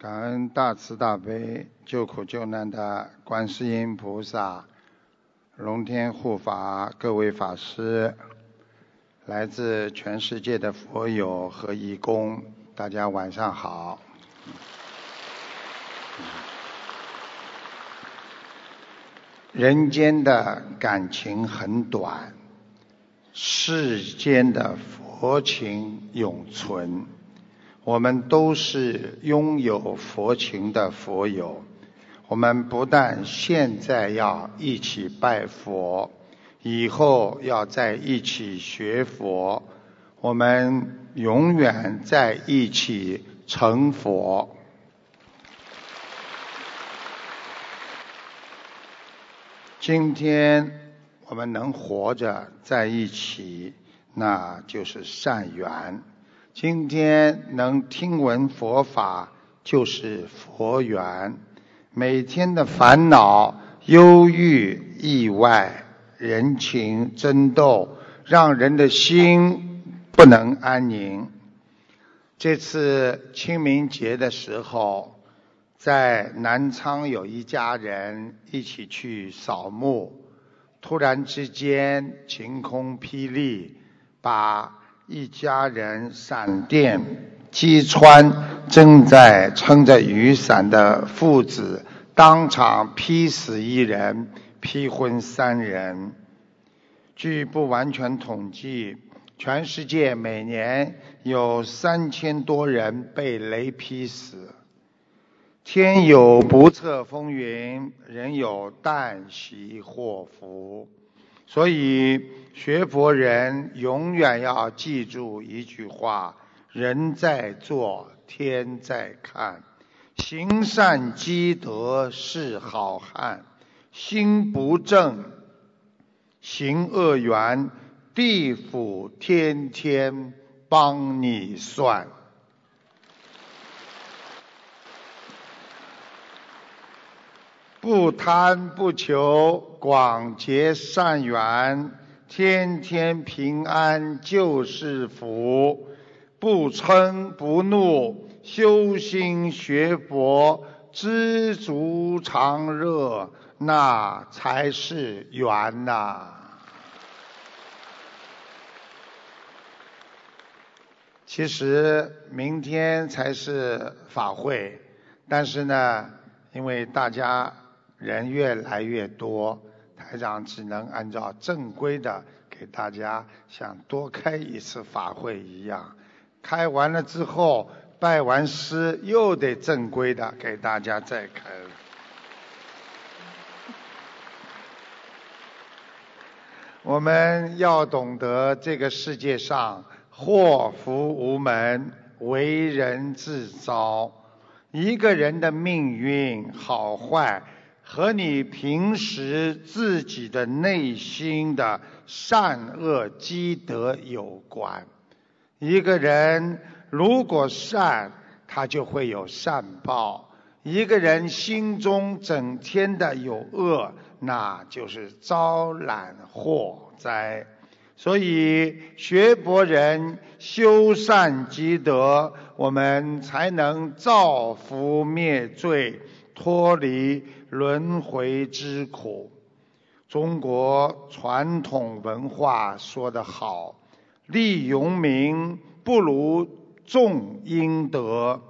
感恩大慈大悲救苦救难的观世音菩萨、龙天护法各位法师，来自全世界的佛友和义工，大家晚上好。人间的感情很短，世间的佛情永存。我们都是拥有佛情的佛友。我们不但现在要一起拜佛，以后要在一起学佛，我们永远在一起成佛。今天我们能活着在一起，那就是善缘。今天能听闻佛法，就是佛缘。每天的烦恼、忧郁、意外、人情争斗，让人的心不能安宁。这次清明节的时候。在南昌有一家人一起去扫墓，突然之间晴空霹雳，把一家人闪电击穿，正在撑着雨伞的父子当场劈死一人，劈昏三人。据不完全统计，全世界每年有三千多人被雷劈死。天有不测风云，人有旦夕祸福。所以学佛人永远要记住一句话：人在做，天在看。行善积德是好汉，心不正，行恶缘，地府天天帮你算。不贪不求，广结善缘，天天平安就是福。不嗔不怒，修心学佛，知足常乐，那才是缘呐。其实明天才是法会，但是呢，因为大家。人越来越多，台长只能按照正规的给大家像多开一次法会一样，开完了之后拜完师又得正规的给大家再开了。我们要懂得这个世界上祸福无门，为人自招。一个人的命运好坏。和你平时自己的内心的善恶积德有关。一个人如果善，他就会有善报；一个人心中整天的有恶，那就是招揽祸灾。所以学佛人修善积德，我们才能造福灭罪。脱离轮回之苦。中国传统文化说得好：“利荣名不如种阴德。”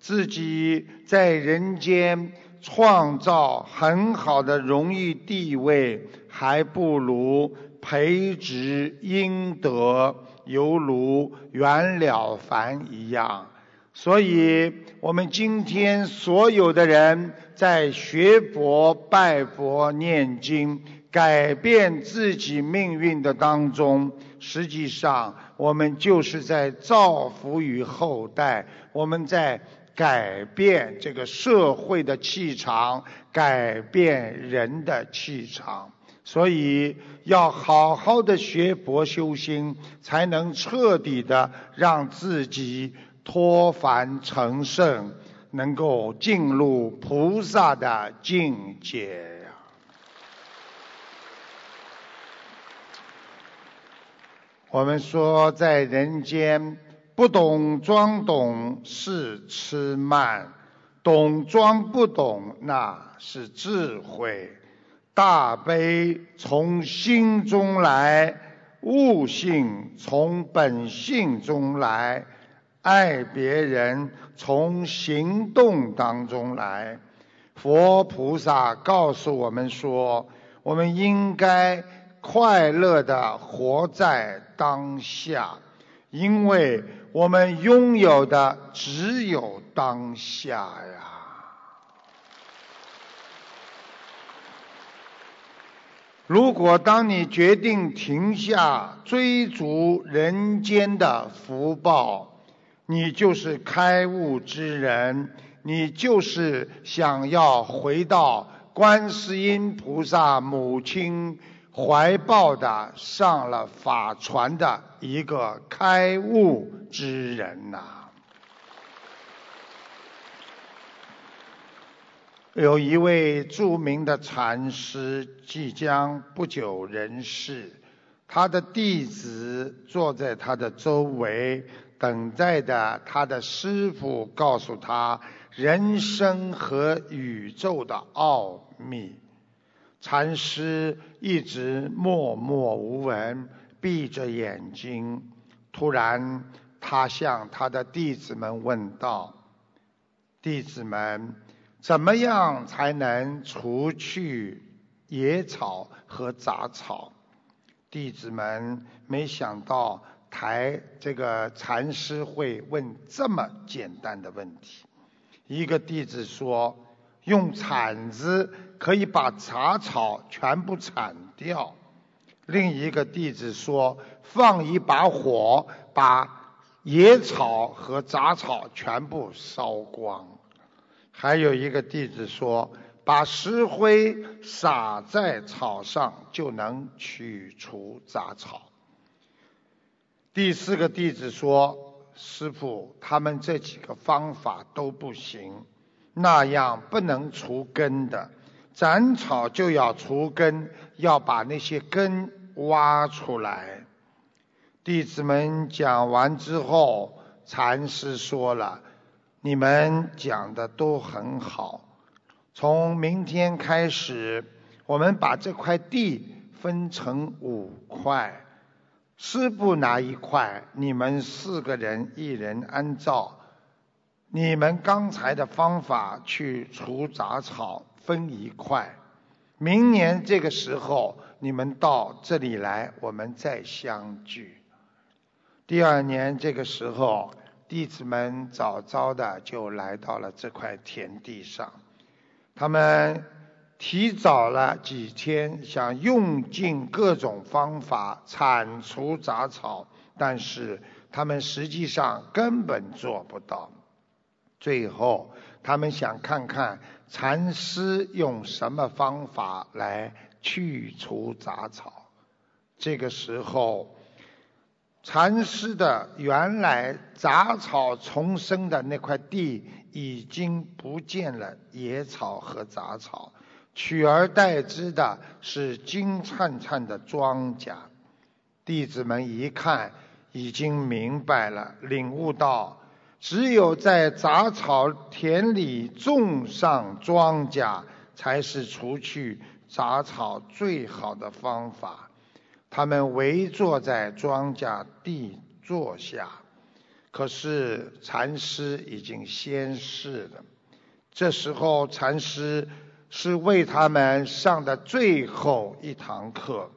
自己在人间创造很好的荣誉地位，还不如培植阴德，犹如袁了凡一样。所以，我们今天所有的人在学佛、拜佛、念经、改变自己命运的当中，实际上我们就是在造福于后代，我们在改变这个社会的气场，改变人的气场。所以，要好好的学佛修心，才能彻底的让自己。脱凡成圣，能够进入菩萨的境界呀。我们说，在人间不懂装懂是痴慢，懂装不懂那是智慧。大悲从心中来，悟性从本性中来，爱别人从行动当中来。佛菩萨告诉我们说，我们应该快乐的活在当下，因为我们拥有的只有当下呀。如果当你决定停下追逐人间的福报，你就是开悟之人，你就是想要回到观世音菩萨母亲怀抱的上了法船的一个开悟之人呐。有一位著名的禅师即将不久人世，他的弟子坐在他的周围，等待着他的师傅告诉他人生和宇宙的奥秘。禅师一直默默无闻，闭着眼睛。突然，他向他的弟子们问道：“弟子们。”怎么样才能除去野草和杂草？弟子们没想到台这个禅师会问这么简单的问题。一个弟子说：“用铲子可以把杂草全部铲掉。”另一个弟子说：“放一把火，把野草和杂草全部烧光。”还有一个弟子说：“把石灰撒在草上，就能去除杂草。”第四个弟子说：“师傅，他们这几个方法都不行，那样不能除根的。斩草就要除根，要把那些根挖出来。”弟子们讲完之后，禅师说了。你们讲的都很好。从明天开始，我们把这块地分成五块，师傅拿一块，你们四个人一人按照你们刚才的方法去除杂草，分一块。明年这个时候，你们到这里来，我们再相聚。第二年这个时候。弟子们早早的就来到了这块田地上，他们提早了几天，想用尽各种方法铲除杂草，但是他们实际上根本做不到。最后，他们想看看禅师用什么方法来去除杂草。这个时候。禅师的原来杂草丛生的那块地已经不见了，野草和杂草，取而代之的是金灿灿的庄稼。弟子们一看，已经明白了，领悟到，只有在杂草田里种上庄稼，才是除去杂草最好的方法。他们围坐在庄稼地坐下，可是禅师已经先逝了。这时候，禅师是为他们上的最后一堂课。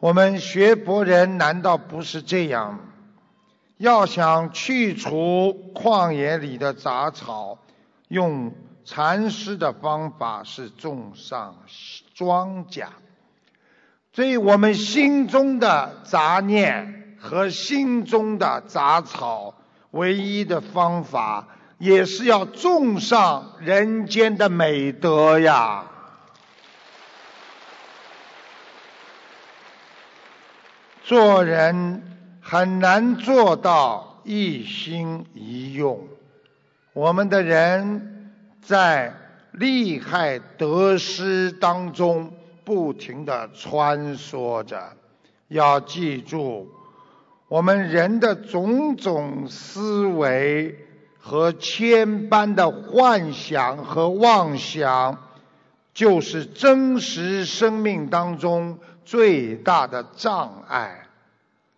我们学佛人难道不是这样？要想去除旷野里的杂草，用禅师的方法是种上庄稼。所以我们心中的杂念和心中的杂草，唯一的方法也是要种上人间的美德呀。做人很难做到一心一用，我们的人在利害得失当中。不停的穿梭着，要记住，我们人的种种思维和千般的幻想和妄想，就是真实生命当中最大的障碍。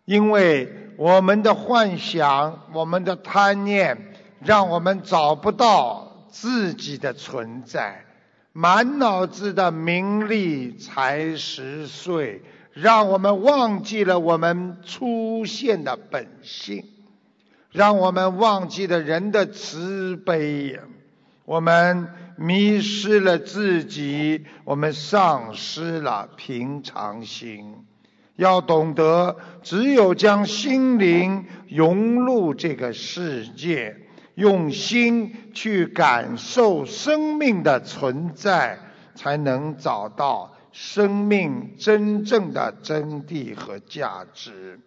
因为我们的幻想、我们的贪念，让我们找不到自己的存在，满脑子的名利财食睡，让我们忘记了我们出现的本性，让我们忘记了人的慈悲，我们迷失了自己，我们丧失了平常心。要懂得，只有将心灵融入这个世界，用心去感受生命的存在，才能找到生命真正的真谛和价值。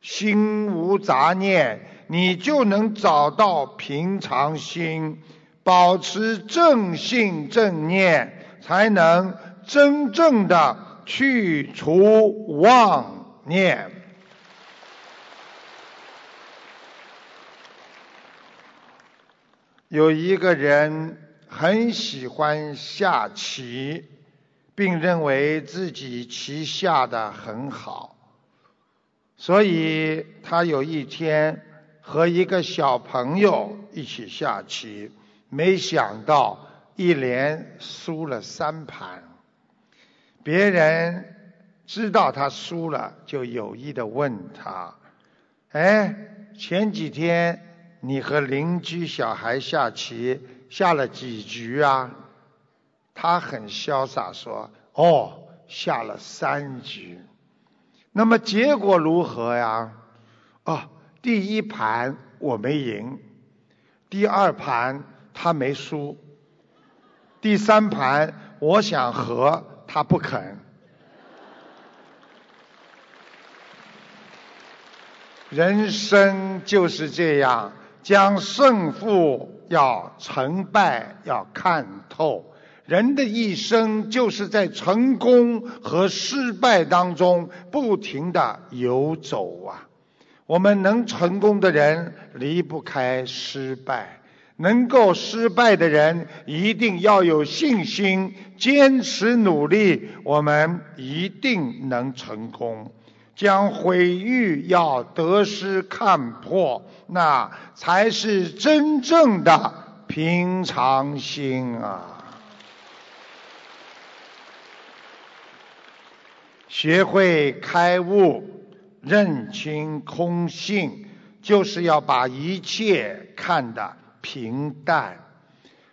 心无杂念，你就能找到平常心，保持正信正念，才能真正的。去除妄念。有一个人很喜欢下棋，并认为自己棋下的很好，所以他有一天和一个小朋友一起下棋，没想到一连输了三盘。别人知道他输了，就有意的问他：“哎，前几天你和邻居小孩下棋，下了几局啊？”他很潇洒说：“哦，下了三局。”那么结果如何呀？哦，第一盘我没赢，第二盘他没输，第三盘我想和。他不肯。人生就是这样，将胜负要成败要看透。人的一生就是在成功和失败当中不停的游走啊。我们能成功的人离不开失败。能够失败的人一定要有信心，坚持努力，我们一定能成功。将毁誉要得失看破，那才是真正的平常心啊！学会开悟，认清空性，就是要把一切看得。平淡，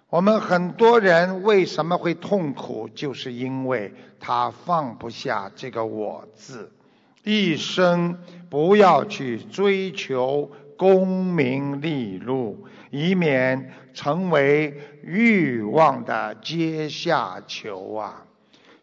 我们很多人为什么会痛苦？就是因为他放不下这个“我”字。一生不要去追求功名利禄，以免成为欲望的阶下囚啊！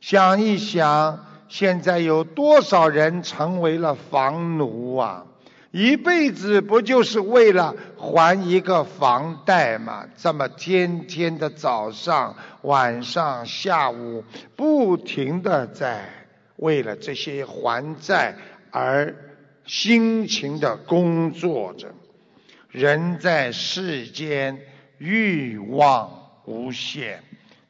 想一想，现在有多少人成为了房奴啊？一辈子不就是为了还一个房贷吗？这么天天的早上、晚上、下午，不停的在为了这些还债而辛勤的工作着。人在世间，欲望无限，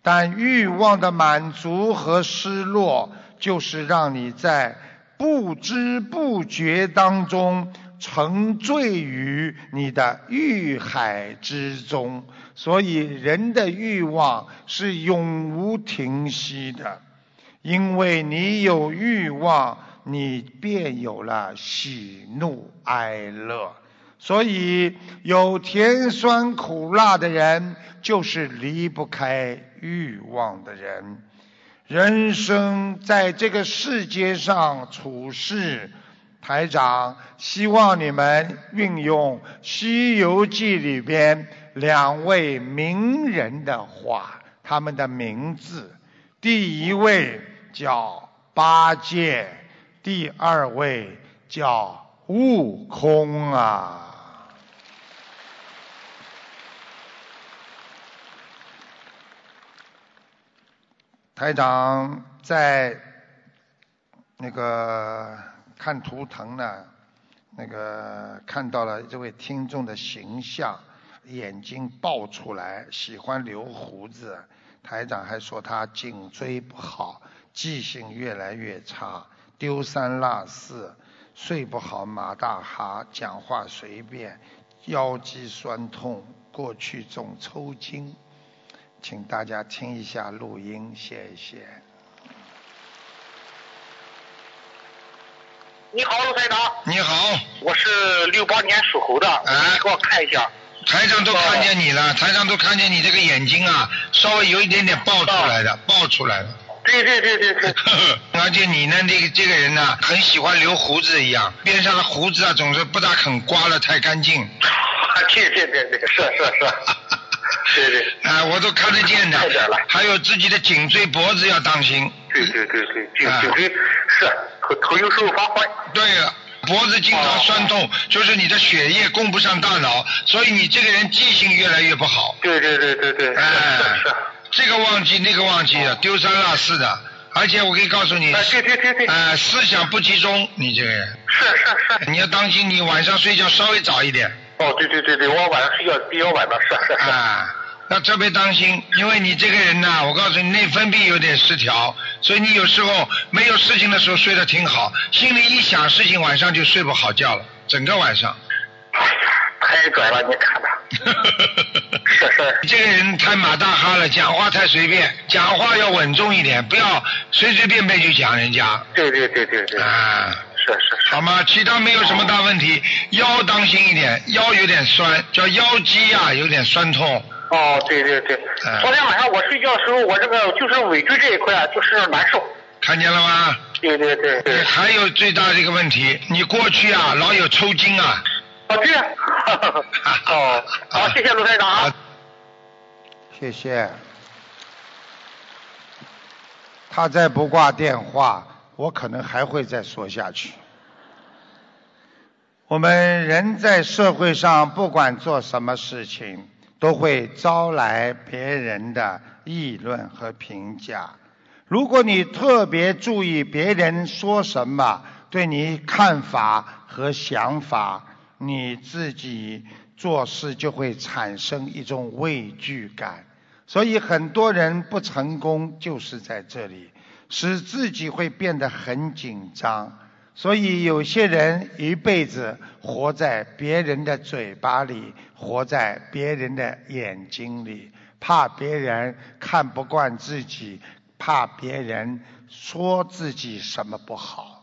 但欲望的满足和失落，就是让你在不知不觉当中。沉醉于你的欲海之中，所以人的欲望是永无停息的。因为你有欲望，你便有了喜怒哀乐。所以有甜酸苦辣的人，就是离不开欲望的人。人生在这个世界上处事。台长希望你们运用《西游记》里边两位名人的话，他们的名字，第一位叫八戒，第二位叫悟空啊。台长在那个。看图腾呢，那个看到了这位听众的形象，眼睛爆出来，喜欢留胡子。台长还说他颈椎不好，记性越来越差，丢三落四，睡不好，马大哈，讲话随便，腰肌酸痛，过去总抽筋。请大家听一下录音，谢谢。你好，卢台长。你好，我是六八年属猴的，哎你给我看一下。台上都看见你了，台上都看见你这个眼睛啊，稍微有一点点爆出来的，爆出来了。对对对对对，而且你呢，这个这个人呢，很喜欢留胡子一样，边上的胡子啊，总是不大肯刮了太干净。对对对对，是是是，对对。啊，我都看得见的。太点了。还有自己的颈椎、脖子要当心。对对对对，颈椎是头头有时候发昏。对了，脖子经常酸痛，就是你的血液供不上大脑，所以你这个人记性越来越不好。对对对对对，哎这个忘记那个忘记的，丢三落四的，而且我可以告诉你，哎对对对对，呃，思想不集中，你这个人，是是是。你要当心，你晚上睡觉稍微早一点哦，对对对对，我晚上睡觉比较晚上，是是是。啊，要特别当心，因为你这个人呢，我告诉你，内分泌有点失调，所以你有时候没有事情的时候睡得挺好，心里一想事情，晚上就睡不好觉了，整个晚上。哎呀，太拽了，你看看。是是。这个人太马大哈了，讲话太随便，讲话要稳重一点，不要随随便便就讲人家对对对对对，啊，是是是。好吗？其他没有什么大问题，腰当心一点，腰有点酸，叫腰肌啊有点酸痛。哦，对对对，嗯昨天晚上我睡觉的时候，我这个就是尾椎这一块啊，就是难受。看见了吗？对对对对，还有最大的一个问题，你过去啊老有抽筋啊。哦对啊，哦，好，谢谢卢台长啊。谢谢。他再不挂电话，我可能还会再说下去。我们人在社会上，不管做什么事情，都会招来别人的议论和评价。如果你特别注意别人说什么，对你看法和想法，你自己做事就会产生一种畏惧感。所以很多人不成功就是在这里，使自己会变得很紧张。所以有些人一辈子活在别人的嘴巴里，活在别人的眼睛里，怕别人看不惯自己，怕别人说自己什么不好。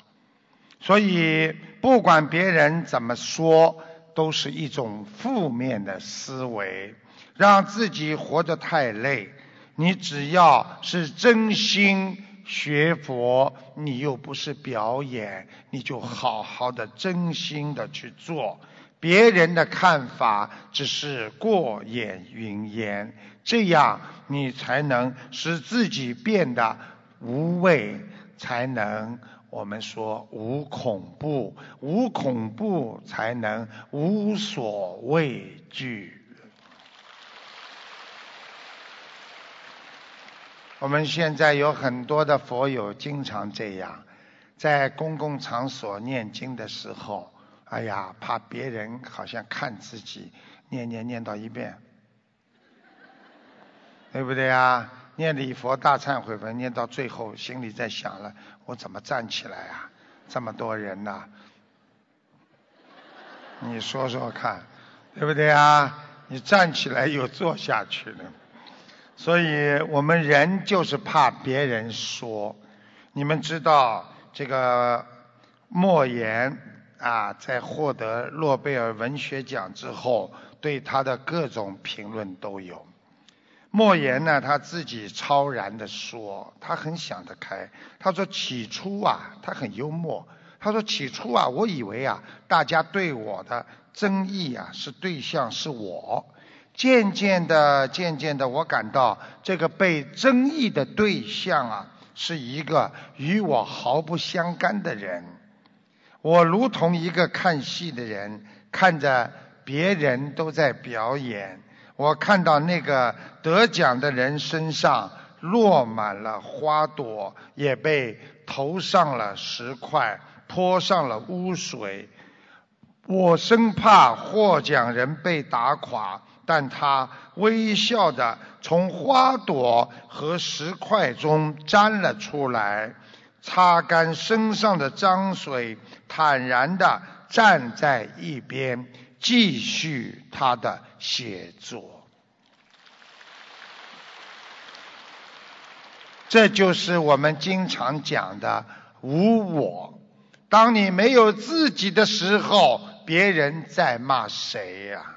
所以不管别人怎么说，都是一种负面的思维，让自己活得太累。你只要是真心学佛，你又不是表演，你就好好的真心的去做。别人的看法只是过眼云烟，这样你才能使自己变得无畏，才能我们说无恐怖，无恐怖才能无所畏惧。我们现在有很多的佛友经常这样，在公共场所念经的时候，哎呀，怕别人好像看自己，念念念到一遍，对不对啊？念礼佛大忏悔文念到最后，心里在想了：我怎么站起来啊？这么多人呐、你说说看，对不对啊？你站起来又坐下去了。所以我们人就是怕别人说。你们知道这个莫言啊，在获得诺贝尔文学奖之后，对他的各种评论都有。莫言呢，他自己超然的说，他很想得开。他说起初啊，他很幽默。他说起初啊，我以为啊，大家对我的争议啊，是对象是我。渐渐的，渐渐的，我感到这个被争议的对象啊，是一个与我毫不相干的人。我如同一个看戏的人，看着别人都在表演。我看到那个得奖的人身上落满了花朵，也被投上了石块，泼上了污水。我生怕获奖人被打垮，但他微笑的从花朵和石块中沾了出来，擦干身上的脏水，坦然的站在一边，继续他的写作。这就是我们经常讲的无我。当你没有自己的时候，别人在骂谁呀？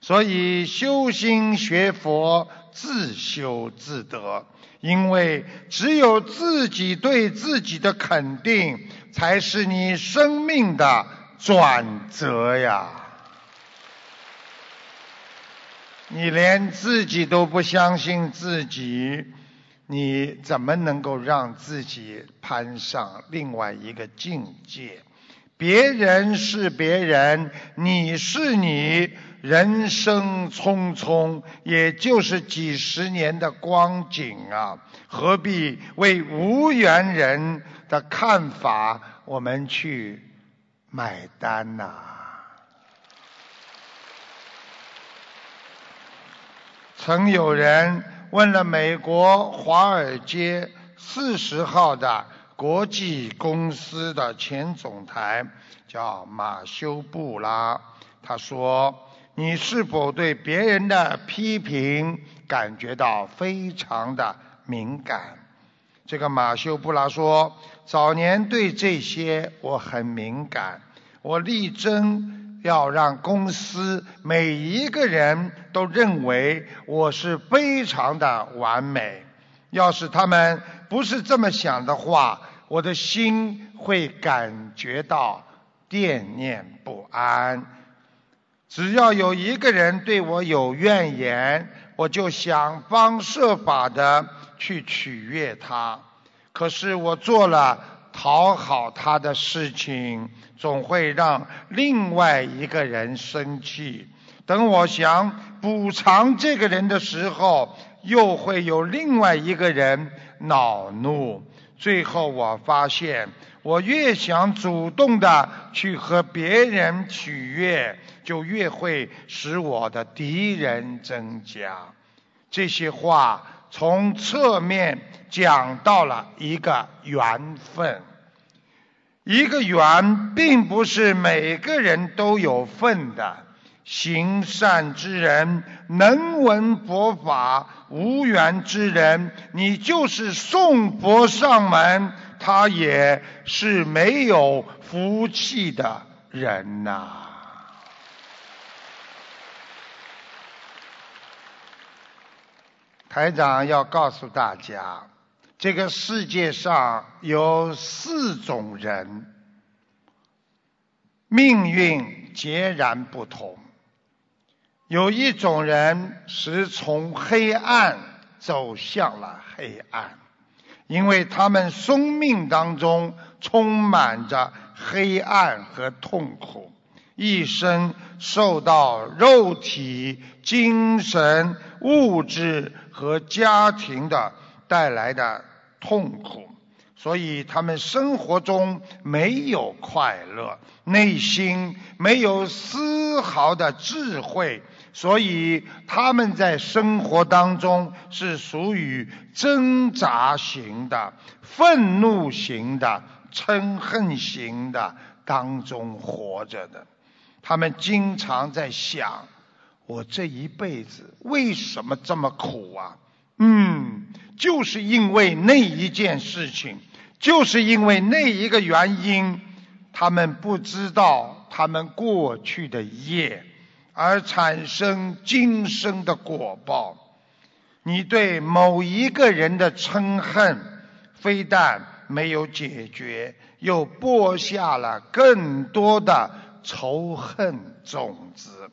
所以修心学佛，自修自得。因为只有自己对自己的肯定，才是你生命的转折呀。你连自己都不相信自己。你怎么能够让自己攀上另外一个境界？别人是别人，你是你，人生匆匆，也就是几十年的光景啊，何必为无缘人的看法我们去买单呐？曾有人。问了美国华尔街四十号的国际公司的前总裁，叫马修布拉，他说：“你是否对别人的批评感觉到非常的敏感？”这个马修布拉说：“早年对这些我很敏感，我力争。”要让公司每一个人都认为我是非常的完美。要是他们不是这么想的话，我的心会感觉到惦念不安。只要有一个人对我有怨言，我就想方设法的去取悦他。可是我做了讨好他的事情。总会让另外一个人生气。等我想补偿这个人的时候，又会有另外一个人恼怒。最后我发现，我越想主动的去和别人取悦，就越会使我的敌人增加。这些话从侧面讲到了一个缘分。一个缘，并不是每个人都有份的。行善之人能闻佛法，无缘之人，你就是送佛上门，他也是没有福气的人呐。台长要告诉大家。这个世界上有四种人，命运截然不同。有一种人是从黑暗走向了黑暗，因为他们生命当中充满着黑暗和痛苦，一生受到肉体、精神、物质和家庭的带来的。痛苦，所以他们生活中没有快乐，内心没有丝毫的智慧，所以他们在生活当中是属于挣扎型的、愤怒型的、嗔恨型的当中活着的。他们经常在想：我这一辈子为什么这么苦啊？嗯。就是因为那一件事情，就是因为那一个原因，他们不知道他们过去的业，而产生今生的果报。你对某一个人的嗔恨，非但没有解决，又播下了更多的仇恨种子。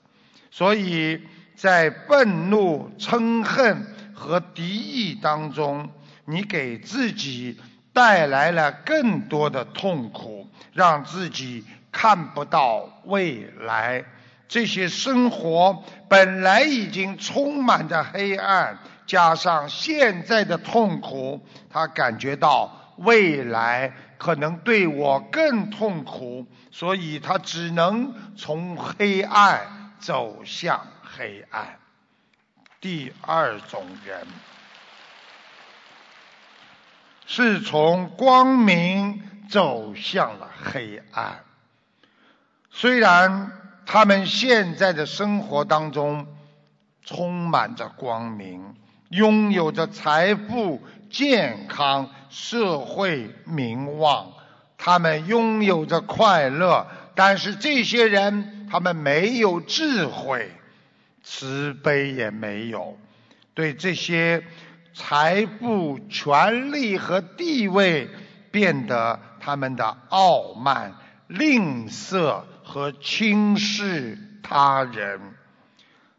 所以在愤怒、嗔恨。和敌意当中，你给自己带来了更多的痛苦，让自己看不到未来。这些生活本来已经充满着黑暗，加上现在的痛苦，他感觉到未来可能对我更痛苦，所以他只能从黑暗走向黑暗。第二种人，是从光明走向了黑暗。虽然他们现在的生活当中充满着光明，拥有着财富、健康、社会名望，他们拥有着快乐，但是这些人他们没有智慧。慈悲也没有，对这些财富、权力和地位变得他们的傲慢、吝啬和轻视他人。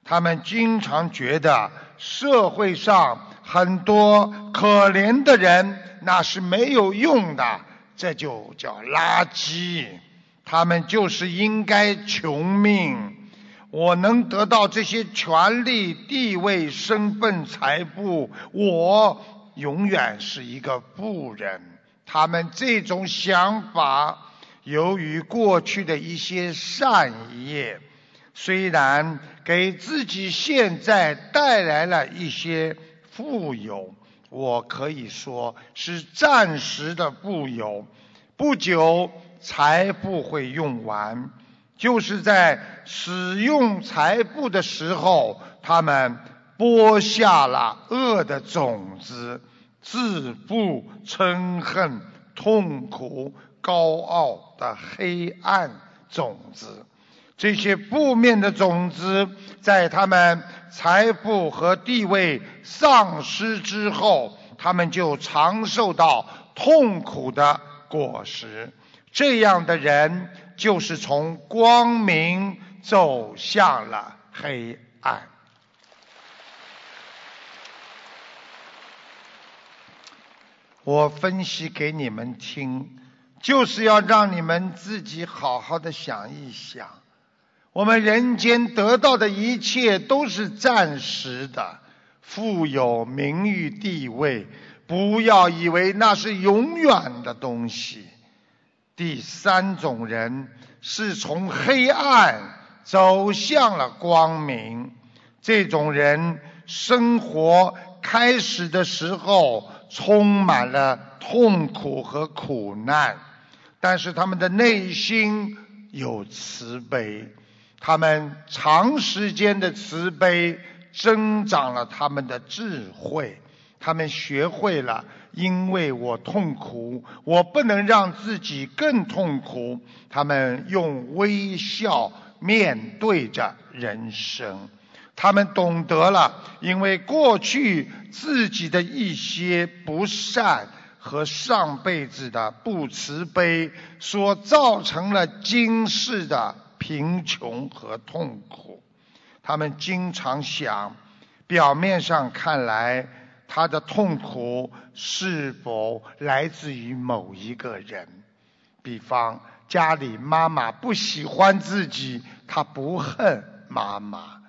他们经常觉得社会上很多可怜的人那是没有用的，这就叫垃圾。他们就是应该穷命。我能得到这些权利、地位、身份、财富，我永远是一个富人。他们这种想法，由于过去的一些善业，虽然给自己现在带来了一些富有，我可以说是暂时的富有，不久财富会用完。就是在使用财富的时候，他们播下了恶的种子，自负、嗔恨、痛苦、高傲的黑暗种子。这些负面的种子，在他们财富和地位丧失之后，他们就尝受到痛苦的果实。这样的人。就是从光明走向了黑暗。我分析给你们听，就是要让你们自己好好的想一想。我们人间得到的一切都是暂时的，富有、名誉、地位，不要以为那是永远的东西。第三种人是从黑暗走向了光明，这种人生活开始的时候充满了痛苦和苦难，但是他们的内心有慈悲，他们长时间的慈悲增长了他们的智慧，他们学会了。因为我痛苦，我不能让自己更痛苦。他们用微笑面对着人生，他们懂得了，因为过去自己的一些不善和上辈子的不慈悲，所造成了今世的贫穷和痛苦。他们经常想，表面上看来。他的痛苦是否来自于某一个人？比方家里妈妈不喜欢自己，他不恨妈妈。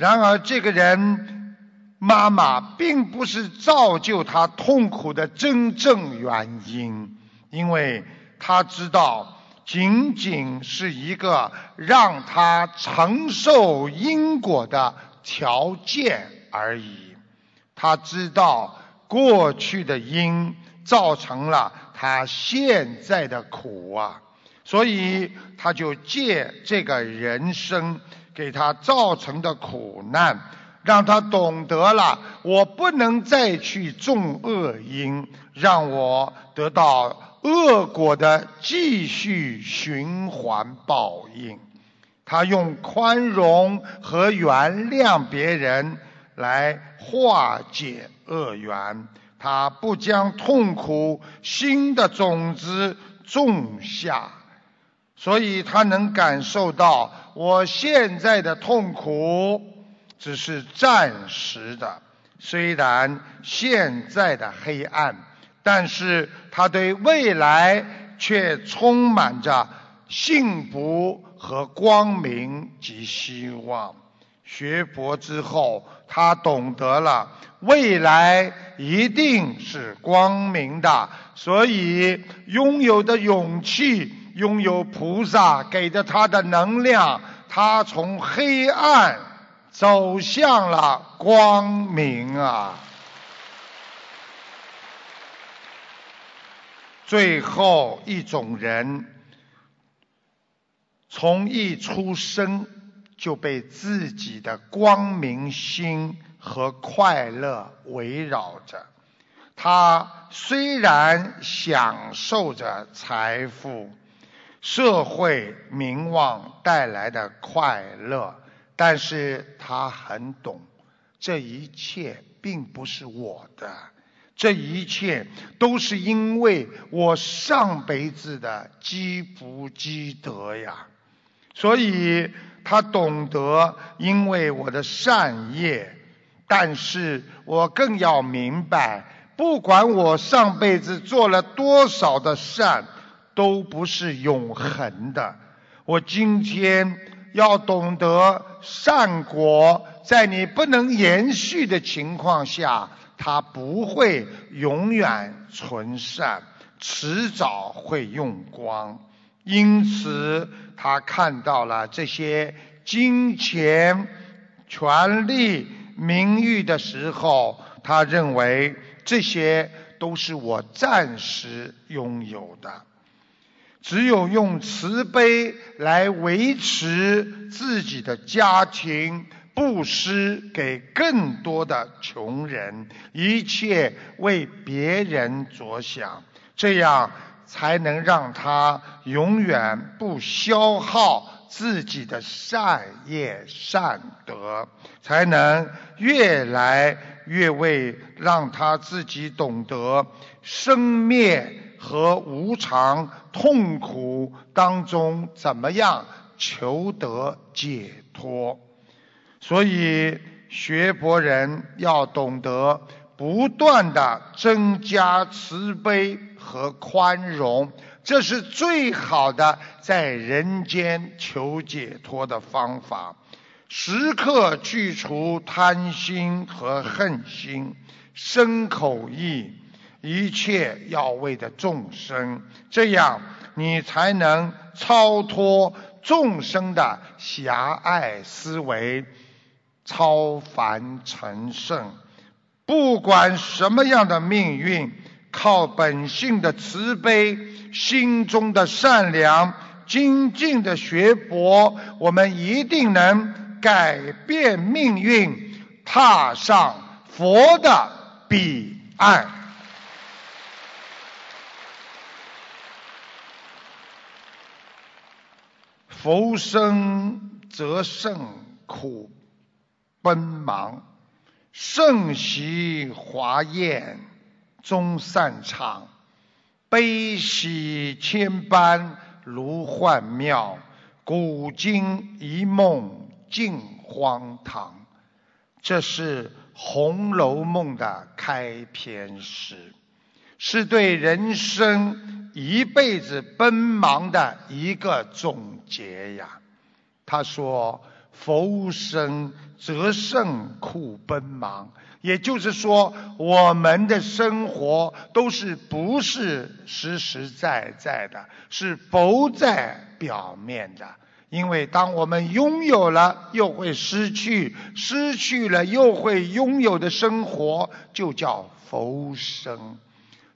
然而这个人妈妈并不是造就他痛苦的真正原因，因为他知道仅仅是一个让他承受因果的条件而已。他知道过去的因造成了他现在的苦啊，所以他就借这个人生给他造成的苦难，让他懂得了我不能再去种恶因，让我得到恶果的继续循环报应。他用宽容和原谅别人。来化解恶缘，他不将痛苦心的种子种下，所以他能感受到我现在的痛苦只是暂时的。虽然现在的黑暗，但是他对未来却充满着幸福和光明及希望。学佛之后，他懂得了未来一定是光明的，所以拥有的勇气，拥有菩萨给的他的能量，他从黑暗走向了光明啊！最后一种人，从一出生就被自己的光明心和快乐围绕着。他虽然享受着财富、社会名望带来的快乐，但是他很懂，这一切并不是我的。这一切都是因为我上辈子的积福积德呀，所以他懂得，因为我的善业，但是我更要明白，不管我上辈子做了多少的善，都不是永恒的。我今天要懂得，善果在你不能延续的情况下。它不会永远存善，迟早会用光。因此，他看到了这些金钱、权力、名誉的时候，他认为这些都是我暂时拥有的。只有用慈悲来维持自己的家庭。布施给更多的穷人，一切为别人着想，这样才能让他永远不消耗自己的善业善德，才能越来越为让他自己懂得生灭和无常痛苦当中怎么样求得解脱。所以，学佛人要懂得不断的增加慈悲和宽容，这是最好的在人间求解脱的方法。时刻去除贪心和恨心，身口意一切要为的众生，这样你才能超脱众生的狭隘思维。超凡成圣，不管什么样的命运，靠本性的慈悲、心中的善良、精进的学佛，我们一定能改变命运，踏上佛的彼岸。浮生则胜苦。奔忙，盛席华宴终散场，悲喜千般如幻妙，古今一梦尽荒唐。这是《红楼梦》的开篇诗，是对人生一辈子奔忙的一个总结呀。他说。浮生则胜苦奔忙，也就是说，我们的生活都是不是实实在在的，是浮在表面的。因为当我们拥有了，又会失去；失去了，又会拥有的生活，就叫浮生。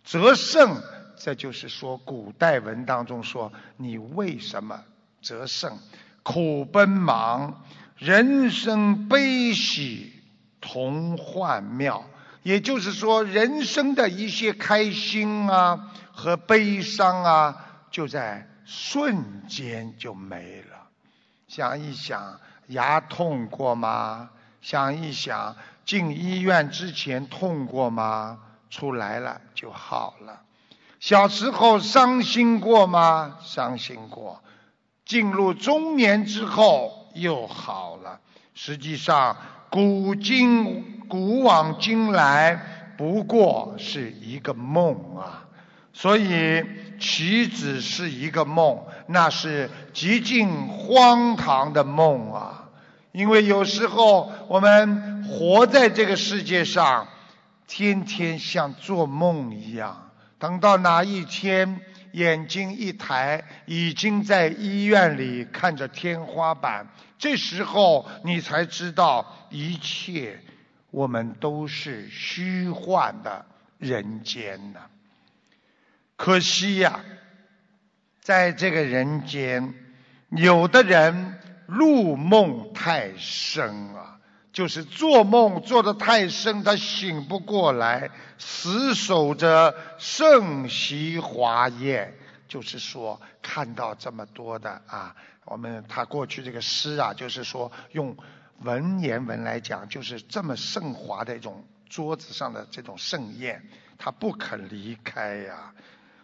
则胜，这就是说，古代文当中说，你为什么则胜？苦奔忙，人生悲喜同幻妙。也就是说，人生的一些开心啊和悲伤啊，就在瞬间就没了。想一想，牙痛过吗？想一想，进医院之前痛过吗？出来了就好了。小时候伤心过吗？伤心过。进入中年之后又好了。实际上，古今古往今来不过是一个梦啊。所以，岂止是一个梦？那是极尽荒唐的梦啊！因为有时候我们活在这个世界上，天天像做梦一样。等到哪一天，眼睛一抬，已经在医院里看着天花板，这时候你才知道一切我们都是虚幻的人间呐。可惜呀，在这个人间，有的人入梦太深啊。就是做梦做得太深，他醒不过来，死守着圣席华宴。就是说，看到这么多的啊，我们他过去这个诗啊，就是说用文言文来讲，就是这么盛华的一种桌子上的这种盛宴，他不肯离开呀。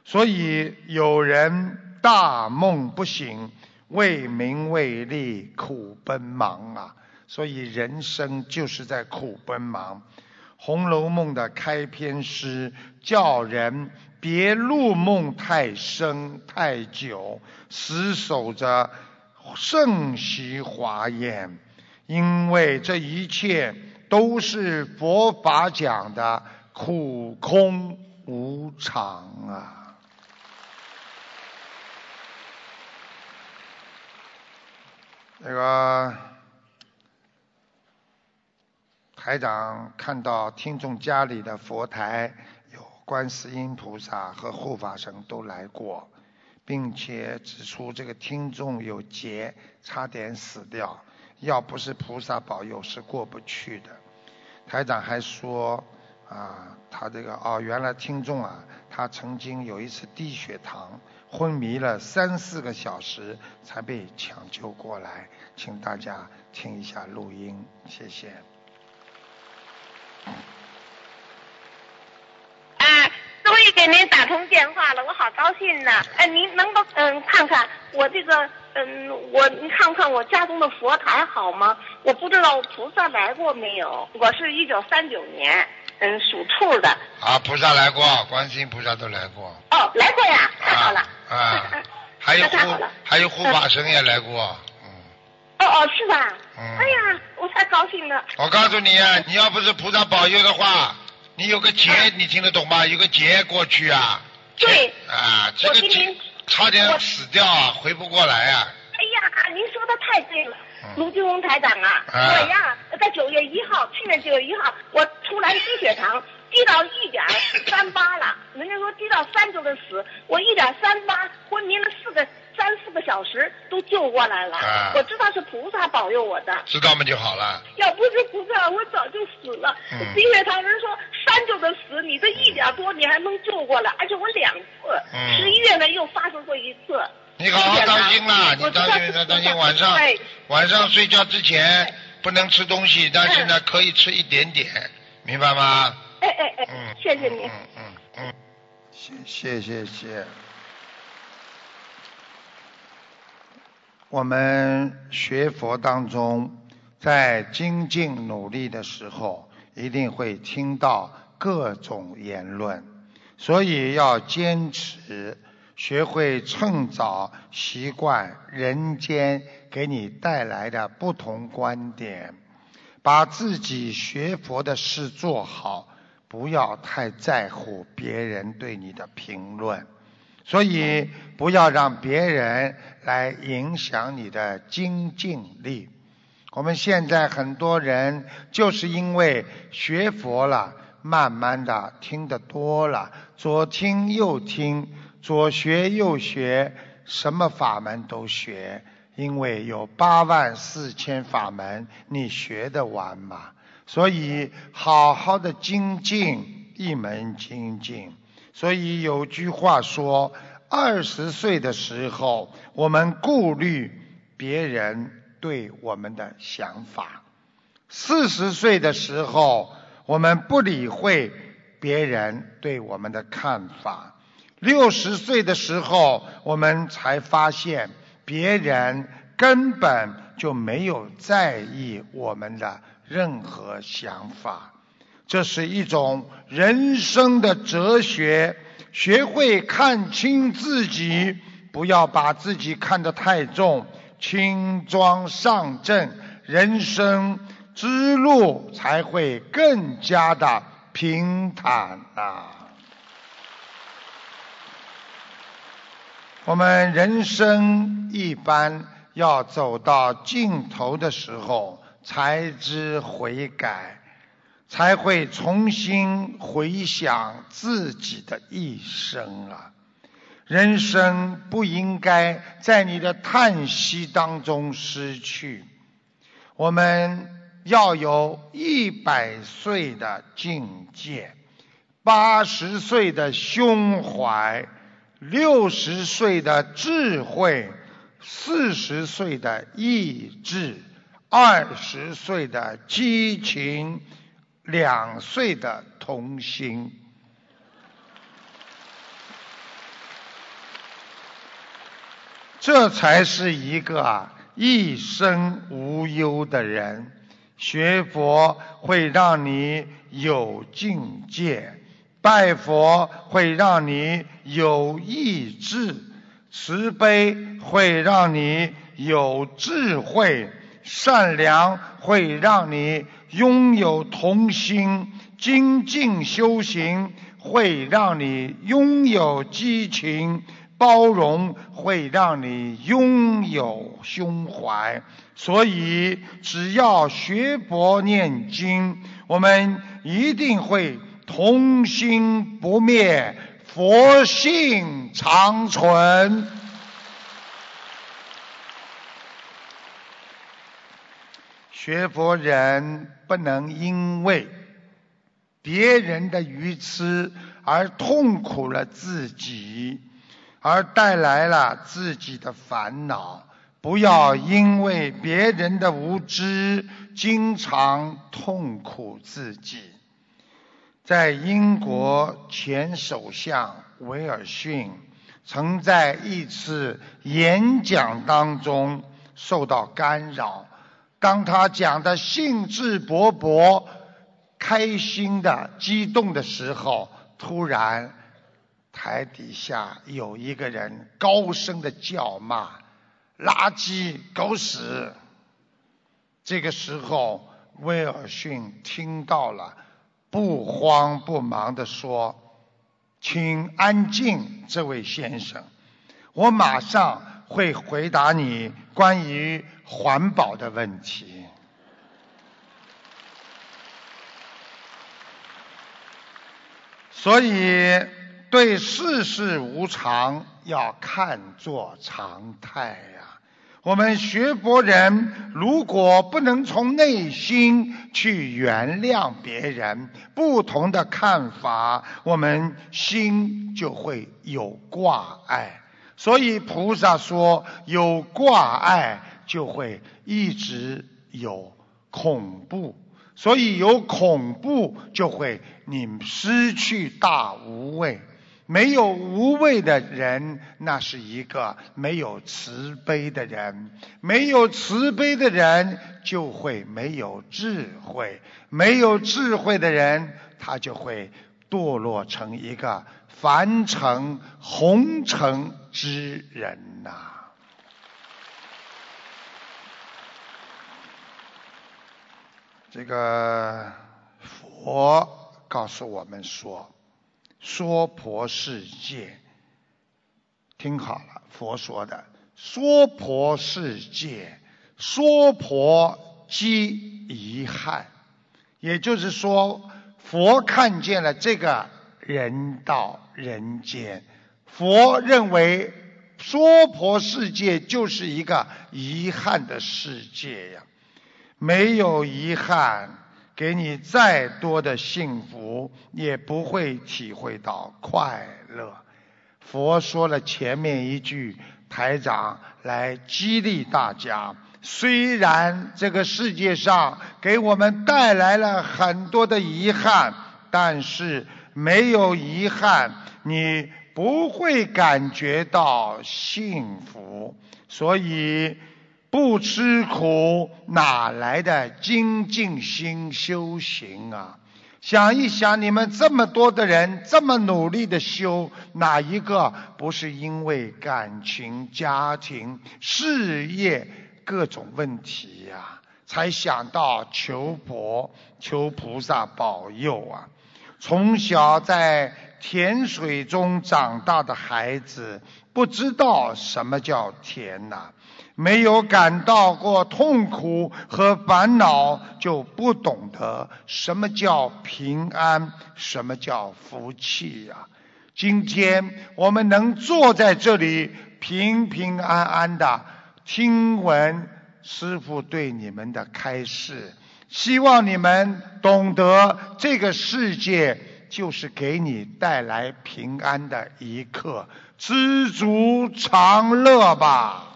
所以有人大梦不醒，为名为利苦奔忙啊。所以人生就是在苦奔忙，《红楼梦》的开篇诗叫人别入梦太深太久，死守着圣席华严，因为这一切都是佛法讲的苦空无常啊。那个。台长看到听众家里的佛台有观世音菩萨和护法神都来过，并且指出这个听众有劫，差点死掉，要不是菩萨保佑是过不去的。台长还说啊，他这个哦，原来听众啊，他曾经有一次低血糖，昏迷了三四个小时才被抢救过来，请大家听一下录音，谢谢。啊，终于给您打通电话了，我好高兴呢！哎，您能够嗯看看我这个嗯我您看看我家中的佛台好吗？我不知道菩萨来过没有？我是一九三九年嗯属兔的。啊，菩萨来过，观世音菩萨都来过。哦，来过呀，太好了。啊，还有护还有护法神也来过。哦哦，是吧？哎呀，我才高兴了。我告诉你啊，你要不是菩萨保佑的话，你有个劫，你听得懂吗？有个劫过去啊。对。啊，这个劫差点死掉啊，回不过来啊。哎呀，您说的太对了，卢俊红台长啊，我呀，在九月一号，去年九月一号，我突然低血糖低到一点三八了，人家说低到三就得死，我一点三八昏迷了四个。三四个小时都救过来了，我知道是菩萨保佑我的，知道吗？就好了。要不是菩萨，我早就死了。低血糖人说三就得死，你这一点多你还能救过来，而且我两次，十一月呢又发生过一次。你好好当心啦，你当心，当心晚上晚上睡觉之前不能吃东西，但是呢可以吃一点点，明白吗？哎哎哎，谢谢你。嗯嗯嗯，谢谢谢谢。我们学佛当中，在精进努力的时候，一定会听到各种言论，所以要坚持，学会趁早习惯人间给你带来的不同观点，把自己学佛的事做好，不要太在乎别人对你的评论。所以不要让别人来影响你的精进力。我们现在很多人就是因为学佛了，慢慢的听得多了，左听右听，左学右学，什么法门都学，因为有八万四千法门，你学得完吗？所以好好的精进一门精进。所以有句话说：二十岁的时候，我们顾虑别人对我们的想法；四十岁的时候，我们不理会别人对我们的看法；六十岁的时候，我们才发现别人根本就没有在意我们的任何想法。这是一种人生的哲学，学会看清自己，不要把自己看得太重，轻装上阵，人生之路才会更加的平坦啊！我们人生一般要走到尽头的时候，才知悔改，才会重新回想自己的一生啊！人生不应该在你的叹息当中失去。我们要有一百岁的境界，八十岁的胸怀，六十岁的智慧。四十岁的意志，二十岁的激情，两岁的童心，这才是一个一生无忧的人。学佛会让你有境界，拜佛会让你有意志。慈悲会让你有智慧，善良会让你拥有童心，精进修行会让你拥有激情，包容会让你拥有胸怀。所以，只要学佛念经，我们一定会童心不灭。佛性长存。学佛人不能因为别人的愚痴而痛苦了自己，而带来了自己的烦恼。不要因为别人的无知，经常痛苦自己。在英国前首相威尔逊曾在一次演讲当中受到干扰，当他讲的兴致勃勃、开心的、激动的时候，突然台底下有一个人高声的叫骂：“垃圾、狗屎！”这个时候，威尔逊听到了。不慌不忙地说：“请安静，这位先生，我马上会回答你关于环保的问题。”所以，对世事无常要看作常态呀。我们学佛人，如果不能从内心去原谅别人不同的看法，我们心就会有挂碍。所以菩萨说，有挂碍就会一直有恐怖。所以有恐怖，就会你失去大无畏。没有无畏的人，那是一个没有慈悲的人。没有慈悲的人，就会没有智慧。没有智慧的人，他就会堕落成一个凡尘红尘之人呐。这个佛告诉我们说。娑婆世界，听好了，佛说的娑婆世界，娑婆即遗憾，也就是说，佛看见了这个人道人间，佛认为娑婆世界就是一个遗憾的世界呀，没有遗憾。给你再多的幸福，也不会体会到快乐。佛说了前面一句，台长来激励大家：虽然这个世界上给我们带来了很多的遗憾，但是没有遗憾，你不会感觉到幸福。所以。不吃苦，哪来的精进心修行啊？想一想，你们这么多的人，这么努力的修，哪一个不是因为感情、家庭、事业各种问题呀，才想到求佛、求菩萨保佑啊？从小在甜水中长大的孩子，不知道什么叫甜呐。没有感到过痛苦和烦恼，就不懂得什么叫平安，什么叫福气呀。今天我们能坐在这里平平安安的听闻师父对你们的开示，希望你们懂得这个世界就是给你带来平安的一刻，知足常乐吧。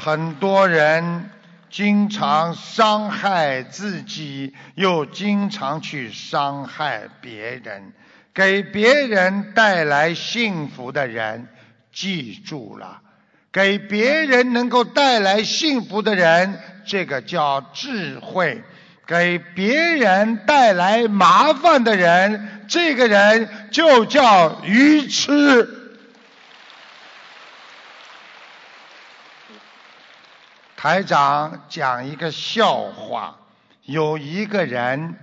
很多人经常伤害自己，又经常去伤害别人。给别人带来幸福的人，记住了，给别人能够带来幸福的人，这个叫智慧；给别人带来麻烦的人，这个人就叫愚痴。台长讲一个笑话，有一个人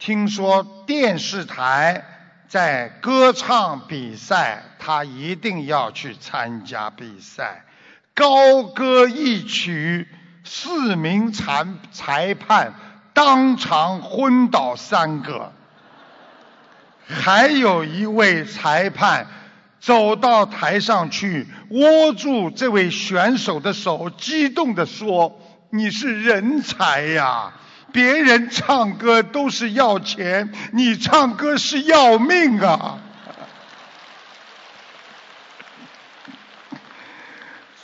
听说电视台在歌唱比赛，他一定要去参加比赛。高歌一曲，四名裁裁判当场昏倒三个，还有一位裁判。走到台上去，握住这位选手的手，激动地说：“你是人才呀！别人唱歌都是要钱，你唱歌是要命啊！”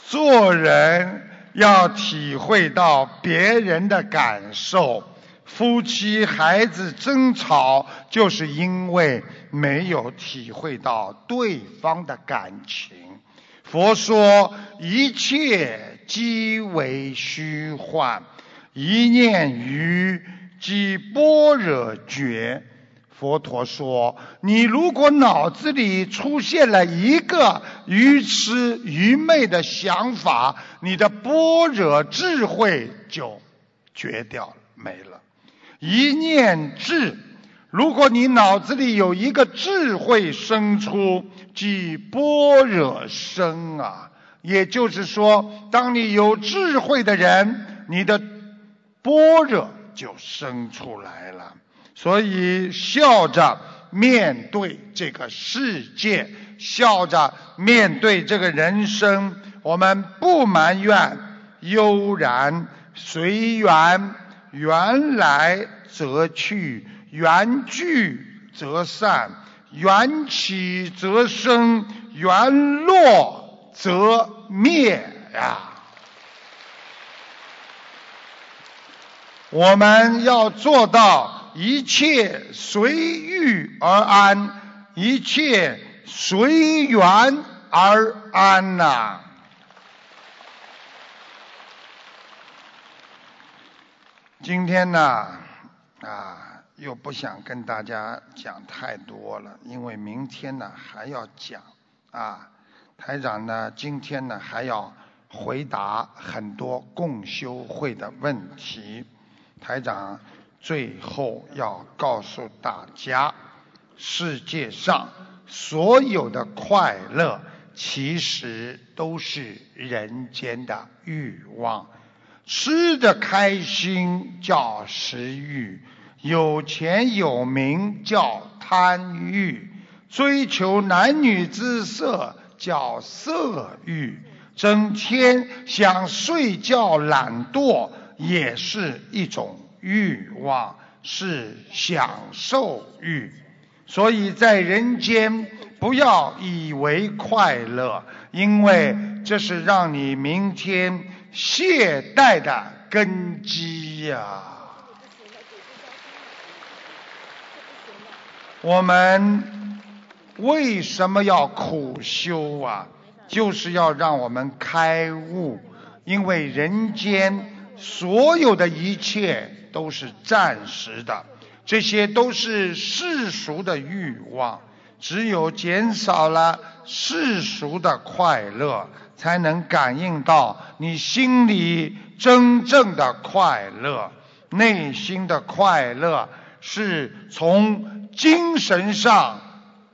做人要体会到别人的感受。夫妻孩子争吵，就是因为没有体会到对方的感情。佛说一切即为虚幻，一念愚即般若觉。佛陀说，你如果脑子里出现了一个愚痴愚昧的想法，你的般若智慧就绝掉了，没了。一念智，如果你脑子里有一个智慧生出，即般若生啊。也就是说，当你有智慧的人，你的般若就生出来了。所以笑着面对这个世界，笑着面对这个人生，我们不埋怨，悠然随缘。缘来则去，缘聚则散，缘起则生，缘落则灭呀。我们要做到一切随遇而安，一切随缘而安呐。今天呢，啊，又不想跟大家讲太多了，因为明天呢还要讲啊。台长呢，今天呢还要回答很多共修会的问题。台长最后要告诉大家，世界上所有的快乐，其实都是人间的欲望。吃的开心叫食欲，有钱有名叫贪欲，追求男女之色叫色欲，整天想睡觉懒惰也是一种欲望，是享受欲。所以在人间不要以为快乐，因为这是让你明天。懈怠的根基呀！我们为什么要苦修啊？就是要让我们开悟，因为人间所有的一切都是暂时的，这些都是世俗的欲望。只有减少了世俗的快乐。才能感应到你心里真正的快乐。内心的快乐是从精神上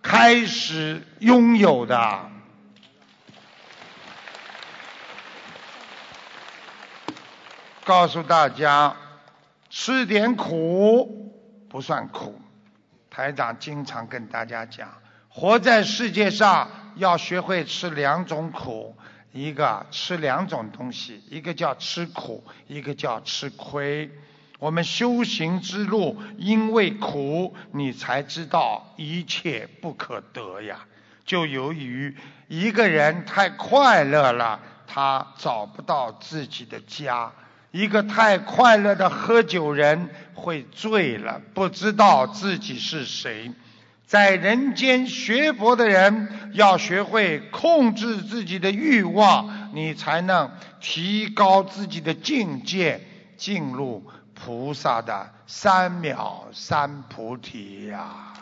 开始拥有的。告诉大家，吃点苦不算苦。台长经常跟大家讲，活在世界上要学会吃两种苦，一个吃两种东西，一个叫吃苦，一个叫吃亏。我们修行之路，因为苦，你才知道一切不可得呀。就由于一个人太快乐了，他找不到自己的家。一个太快乐的喝酒人会醉了，不知道自己是谁。在人间学佛的人要学会控制自己的欲望，你才能提高自己的境界，进入菩萨的三藐三菩提呀！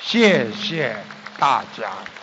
谢谢大家。